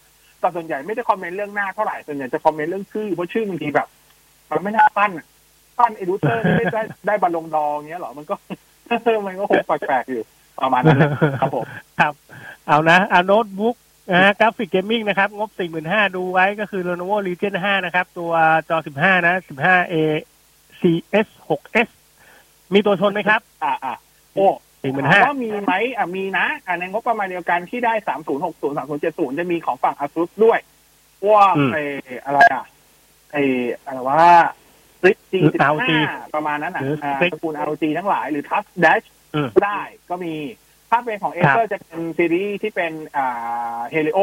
แต่ส่วนใหญ่ไม่ได้ comment เรื่องหน้าเท่าไหร่ส่วนใหญ่จะ comment เรื่องชื่อเพราะชื่อบางทีแบบ มันไม่น่าปั้นอะปั้นเอดูเตอร์ไม่ได้ได้บัลลงดอร์เงี้ยเหรอมันก็มันก็คงแปลกๆอยู่ประมาณนั้นแหละครับผมครับ เอานะเอาโน้ตบุ๊กนะฮะกราฟิก gaming นะครับ งบ 45,000 ดูไว้ก็คือ Lenovo Legion 5 นะครับ ตัวจอ 15 นะ 15A CS 6S มีตัวชนไหมครับ อ่าอ่าโอ้ 45,000ว่ามีไหมอะมีนะอ่าในงบประมาณเดียวกันที่ได้สามศูนย์หกศูนย์สามศูนย์เจ็ดศูนย์จะมีของฝั่ง ASUS ด้วยว่าอืมไออะไรอะไออะไรว่าซิกจีสิบ ROG ห้าประมาณนั้นอะหรืออ่า Strix ตระกูล ROG ทั้งหลายหรือ Touch Dash อืมได้ก็มี ถ้าเป็นของเอครัเ r บจะเป็นซีรีส์ที่เป็นอ่าเฮลิโอ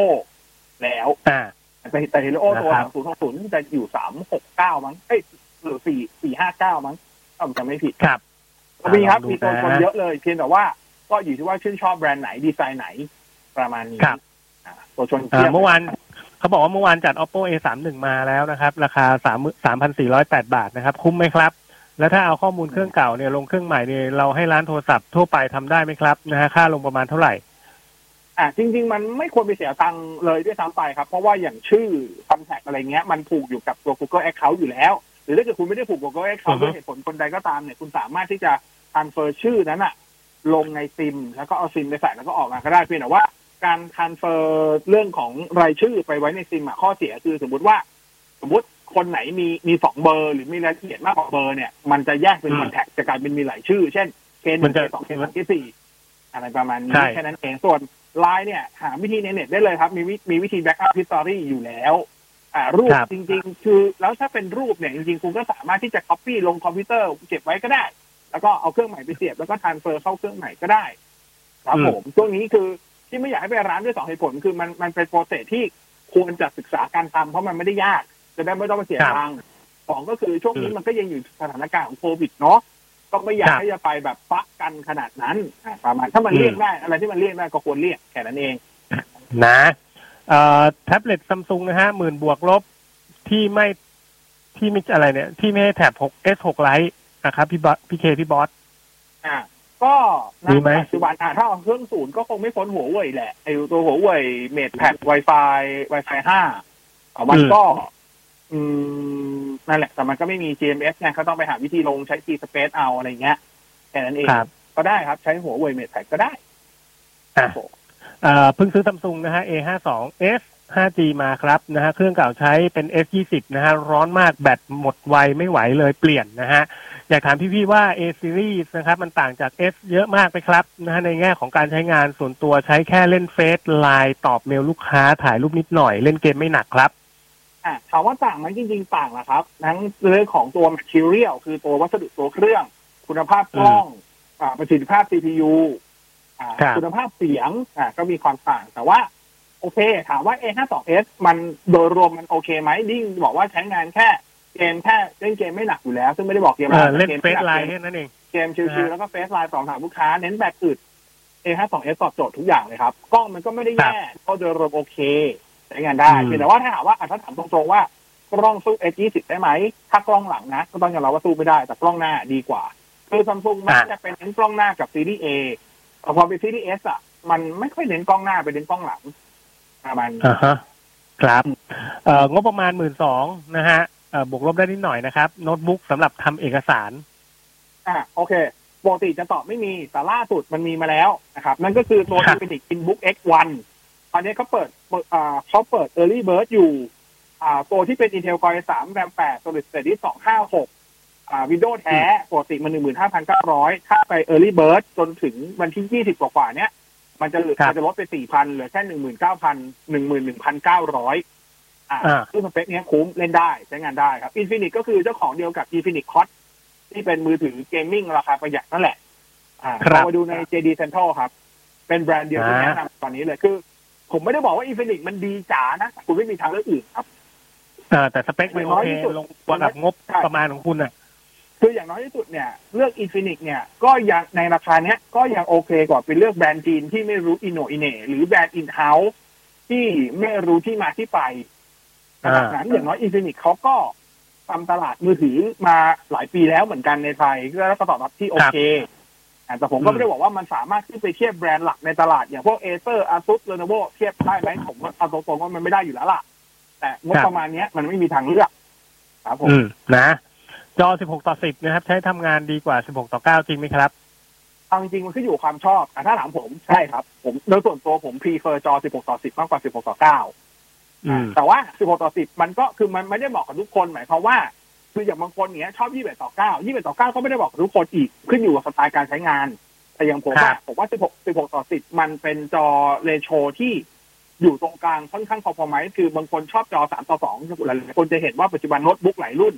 แล้วอ่าแต่แต่เฮลิโอตัวนะครับสามศูนย์หกศูนย์จะอยู่สามหกเก้ามั้งเอ้ยหรือสี่สี่ห้าเก้ามั้งถ้าผมจำไม่ผิดครับ มีครับลองดูมีตัวตนนะเยอะเลย เพียงแต่ว่าก็อยู่ที่ว่าชื่นชอบแบรนด์ไหนดีไซน์ไหนประมาณนี้ครับอ่าตัวชนอ่าเทียบเมื่อวานเขาบอกว่าเมื่อวานจัด oppo a 3 1มาแล้วนะครับ ราคา3 3,408บาทนะครับ คุ้มไหมครับ แล้วถ้าเอาข้อมูลเครื่องเก่าเนี่ยลงเครื่องใหม่เนี่ยเราให้ร้านโทรศัพท์ทั่วไปทำได้ไหมครับนะฮะค่าลงประมาณเท่าไหร่อ่าจริง ๆ มันไม่ควรไปเสียตังค์เลยด้วยซ้ำไปครับ เพราะว่าอย่างชื่อคอนแทคอะไรเงี้ยมันผูกอยู่กับตัว Google Account อยู่แล้ว หรือถ้าเกิดคุณไม่ได้ผูก Google อือ Account ฮึด้วยเหตุผลคนใดก็ตามเนี่ยคุณสามารถที่จะ transfer ชื่อนั้นอะลงในซิม แล้วก็เอาซิมไปใส่แล้วก็ออกมาก็ได้เพียงแต่ว่า การ transfer เรื่องของรายชื่อไปไว้ในซิมอะข้อเสียคือสมมุติว่า สมมติคนไหนมีมีสองเบอร์ หรือมีรายละเอียดมากกว่าเบอร์เนี่ยมันจะแยกเป็นอืม contact จะกลายเป็นมีหลายชื่อ เช่นมันจะเคหมันึ่นงเคสองเคสามเคสี่อะไรประมาณนี้ใช่แค่นั้นเองส่วนไลน์เนี่ย หาวิธีในเน็ตได้เลยครับ มีวิมีวิธี backup history อยู่แล้ว อ่า รูปครับจริง ๆ คือ แล้วถ้าเป็นรูปเนี่ย จริง ๆ คุณก็สามารถที่จะ copy ลงคอมพิวเตอร์เก็บไว้ก็ได้ แล้วก็เอาเครื่องใหม่ไปเสียบแล้วก็ transfer เข้าเครื่องใหม่ก็ได้ ครับผมช่วงนี้คือที่ไม่อยากให้ไปร้านด้วยสองเหตุผลคือมันมันเป็นโปรเซสที่ควรจะศึกษาการทำเพราะมันไม่ได้ยาก จะได้ไม่ต้องไปเสียครับตังค์สองก็คือช่วงนี้อืมมันก็ยังอยู่สถานการณ์ของโควิดเนาะก็ไม่อยากครับให้จะไปแบบปะกันขนาดนั้นอ่าประมาณถ้ามันอืมเลี่ยงได้ อะไรที่มันเลี่ยงได้ก็ควรเลี่ยงแค่นั้นเอง นะเอ่อแท็บเล็ตซัมซุงนะฮะหมื่นบวกลบที่ไม่ที่ไม่อะไรเนี่ย ที่ไม่ให้แท็บ6 S 6 Lite นะครับพี่บอสพี่เคพี่บอสอ่าก็ณมีไหมปัจจุบันอ่าถ้าเอาเครื่องศูนย์ก็คงไม่พ้นหัวเว่ยแหละไอตัวหัวเว่ยเมดแพด Wi-Fi Wi-Fi ห้าเอามันก็ อืมนั่นแหละ แต่มันก็ไม่มี GMS ไงเขาต้องไปหาวิธีลงใช้ T Space เอาอะไรเงี้ยแค่นั้นเองครับก็ได้ครับ ใช้หัวเว่ยเมดแพดก็ได้อะเอ่อเพิ่งซื้อซัมซุงนะฮะ A52 S 5G มาครับนะฮะเครื่องเก่าใช้เป็น S20 นะฮะร้อนมากแบตหมดไวไม่ไหวเลยเปลี่ยนนะฮะ อยากถามพี่ๆว่า A series นะครับ มันต่างจาก S เยอะมากไหมครับนะฮะในแง่ของการใช้งานส่วนตัวใช้แค่เล่นเฟซไลน์ตอบเมลลูกค้าถ่ายรูปนิดหน่อย เล่นเกมไม่หนักครับอะถามว่าต่างไหมจริง ๆ ต่างนะครับ ทั้งเรื่องของตัว material คือตัววัสดุตัวเครื่อง คุณภาพกล้องอ่าประสิทธิภาพ CPU อ่าครับคุณภาพเสียงอ่าก็มีความต่างแต่ว่าโอเค ถามว่า A52s มันโดยรวมมันโอเคไหมดิ้งบอกว่าใช้งานแค่ เกมแค่เล่นเกมไม่หนักอยู่แล้ว ซึ่งไม่ได้บอกเกมเออะไรอเล่นกมเฟม่ซหกไลน์แค่นั้นเองเกมชินะวฮะๆแล้วก็เฟซไลน์สองถามลูกค้าเน้นแบตอึด A52s ตอบโจทย์ทุกอย่างเลยครับกล้องมันก็ไม่ได้แย่ก็โดยรวมโอเคใช้งานได้อืมเพียงแต่ว่าถ้าถามว่าอะถ้าถามตรงๆว่ากล้องสู้ S20 ได้ไหม ถ้ากล้องหลังนะ ก็ต้องยอมรับว่าสู้ไม่ได้ แต่กล้องหน้าดีกว่า คือซัมซุงมันจะเป็นเน้นกล้องหน้ากับซีรีส์ A แต่พอเป็นซีรีส์ S อะ มันไม่ค่อยเน้นกล้องหน้าไปเน้นกล้องหลังประมาณนี้อ่าฮะ ครับ เอ่องบประมาณหมื่นสองนะฮะเอ่อ บวกลบได้นิดหน่อยนะครับ โน้ตบุ๊กสำหรับทำเอกสาร อะโอเคปกติจะตอบไม่มีแต่ล่าสุดมันมีมาแล้วนะครับ นั่นก็คือตัวครับ Infinix InBook X1 ตอนนี้เขาเปิดเปิดอ่าเขาเปิด Early Bird อยู่อ่าตัวที่เป็น Intel Core i3 RAM 8 Solid State ที่256อ่า Windows แท้ปกติมัน 15,900 ถ้าไป Early Bird จนถึงวันที่ 20 กว่าๆเนี้ย มันจะเหลือครับมันจะลดไป 4,000 เหลือแค่ 19,000 11,900 อ่าอ่าซึ่งสเปคเนี้ยคุ้มเล่นได้ใช้งานได้ครับ Infinix ก็คือเจ้าของเดียวกับ Infinix Hot ที่เป็นมือถือเกมมิ่งราคาประหยัดนั่นแหละ อ่าครับเรามาดูใน JD Central ครับ เป็นแบรนด์เดียวที่อ่าแนะนำตอนนี้เลยคือ ผมไม่ได้บอกว่า Infinix มันดีจ๋านะแต่คุณไม่มีทางเลือกอื่นครับเอ่อแต่สเปคมันโอเคน้อยที่สุดลงตัวกับงบใช่ประมาณของคุณอะคืออย่างน้อยที่สุดเนี่ยเลือก Infinix เนี่ยก็ยังในราคาเนี้ยก็ยังโอเคกว่าเป็นเลือกแบรนด์จีนที่ไม่รู้อินโนอินเน่หรือแบรนด์ in-house ที่ไม่รู้ที่มาที่ไป ขนาดนั้นอย่างน้อย Infinix เขาก็ทำตลาดมือถือมาหลายปีแล้วเหมือนกันในไทยแล้วก็ตอบรับที่โอเคอะแต่ผมก็ไม่ได้บอกว่ามันสามารถขึ้นไปเทียบแบรนด์หลักในตลาด อย่างพวก Acer Asus Lenovo เทียบได้ไหมผมว่าเอาตรงๆว่ามันไม่ได้อยู่แล้วล่ะ แต่งบครับประมาณเนี้ยมันไม่มีทางเลือกครับผมอืมนะจอ 16 ต่อ 10 นะครับ ใช้ทำงานดีกว่า 16 ต่อ 9 จริงไหมครับเอาจริงๆมันขึ้นอยู่กับความชอบแต่ถ้าถามผมใช่ครับ ผมโดยส่วนตัวผม prefer จอ 16 ต่อ 10 มากกว่า 16 ต่อ9อืม แต่ว่า 16 ต่อ 10 มันก็คือมันไม่ได้เหมาะกับทุกคนหมายความว่าคืออย่างบางคนเนี้ยชอบ 21 ต่อ 9 21 ต่อ 9 ก็ไม่ได้เหมาะกับทุกคนอีกขึ้นอยู่กับสไตล์การใช้งาน แต่อย่างผมครัว่าบผมว่า 16 16 ต่อ 10 มันเป็นจอเรโชที่อยู่ตรงกลางค่อนข้างพอๆไหมคือบางคนชอบจอ 3 ต่อ 2หลายๆคนจะเห็นว่าปัจจุบันโน้ตบุ๊กหลายรุ่น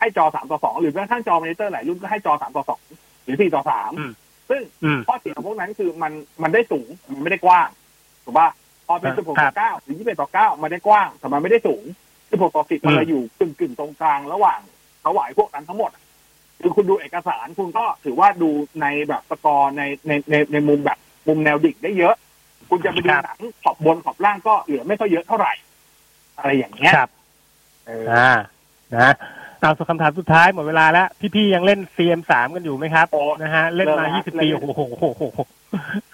ให้จอ 3 ต่อ 2 หรือแม้กระทั่งจอมอนิเตอร์หลายรุ่นก็ให้จอ 3 ต่อ 2 หรือ 4 ต่ออืม3ซึ่งอืมข้อเสียของพวกนั้นคือมันมันได้สูงมันไม่ได้กว้างถูกป่ะ พอเป็นครับ16ต่อ9หรือ21ต่อ9มันได้กว้างแต่มันไม่ได้สูง16ต่อ10มันเลยอยู่กึ่งกึ่งๆตรงกลางระหว่างถวายพวกนั้นทั้งหมดอะคือคุณดูเอกสารคุณก็ถือว่าดูในแบบ scroll ในในในในมุมแบบมุมแนวดิ่งได้เยอะ คุณจะไปดูครับหนังขอบบนขอบล่างก็เหลือไม่ค่อยเยอะเท่าไหร่ อะไรอย่างเงี้ยครับเอออ่านะ เอาส่วนคำถามสุดท้ายหมดเวลาแล้ว พี่ๆยังเล่น CM3 กันอยู่ไหมครับโอ้นะฮะเล่นมาเลิกแล้ว20 ปีเลิกโอ้โหโอ้โห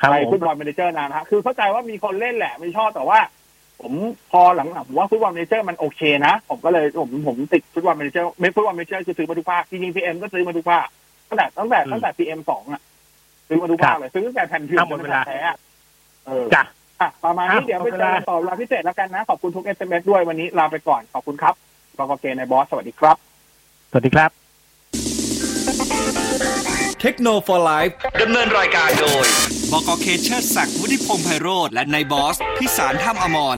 ครับไปผมฟุตบอล Manager นานนะฮะคือเข้าใจว่ามีคนเล่นแหละไม่ชอบแต่ว่า ผมพอหลังๆผมว่าฟุตบอลเมเนเจอร์มันโอเคนะ ผมก็เลยผมผมติดฟุตบอลเมเนเจอร์ไม่ฟุตบอลเมเนเจอร์คือซื้อมาทุกภาคจริงๆพีเอ็มก็ซื้อมาทุกภาคตั้งแต่ตั้งแต่ตั้งแต่พีเอ็มสองอะซื้อมาทุกภาคเลยซื้อตั้งแต่แผ่นพิมอะพ์หมดเวลาแท้อะเออจ้ะอะประมาณนี้อะเดี๋ยวหมไปดเวเจอลากันต่อเวลาพิเศษแล้วกันนะ ขอบคุณทุกเอสเอ็มเอสด้วยวันนี้ลาไปก่อนขอบคุณครับบกเกในบอสสวัสดีครับ สวัสดีครับ เทคโนโลยีดำเนินรายการโดย บกเคเชอร์ศักดิ์วุฒิพงษ์ไพโรธและนายบอส พิสารถ้ำอมร